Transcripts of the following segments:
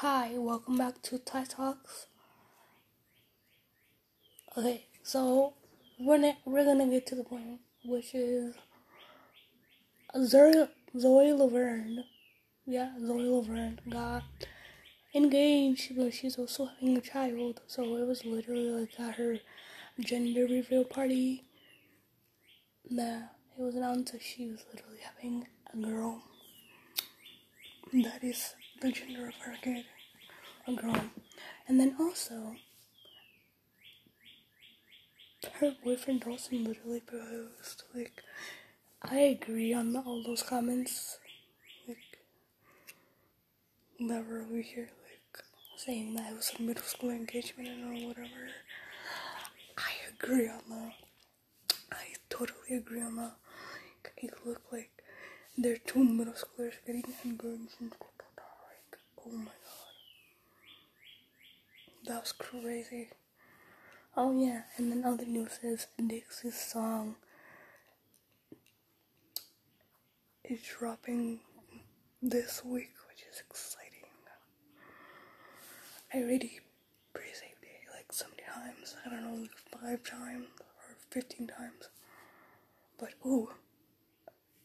Hi, welcome back to Tai Talks. Okay, so we're gonna, we're gonna get to the point, which is Zoe, Zoe Laverne. Yeah, Zoe Laverne got engaged, but she's also having a child. So it was literally like at her gender reveal party. That it was announced that she was literally having a girl. That is the gender of her kid, a girl. And then also, her boyfriend Dawson literally proposed. Like, I agree on all those comments. Like, never over here, like, saying that it was a middle school engagement or whatever. I agree on that. I totally agree on that. Like, it looked like they're two middle schoolers getting engaged and like, oh my god. That was crazy. Oh yeah, and then other news is Dixie's song is dropping this week, which is exciting. I already pre-saved it like so many times. I don't know, like five times or fifteen times. But ooh,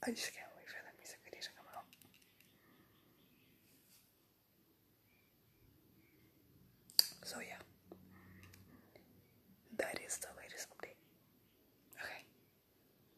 I just can't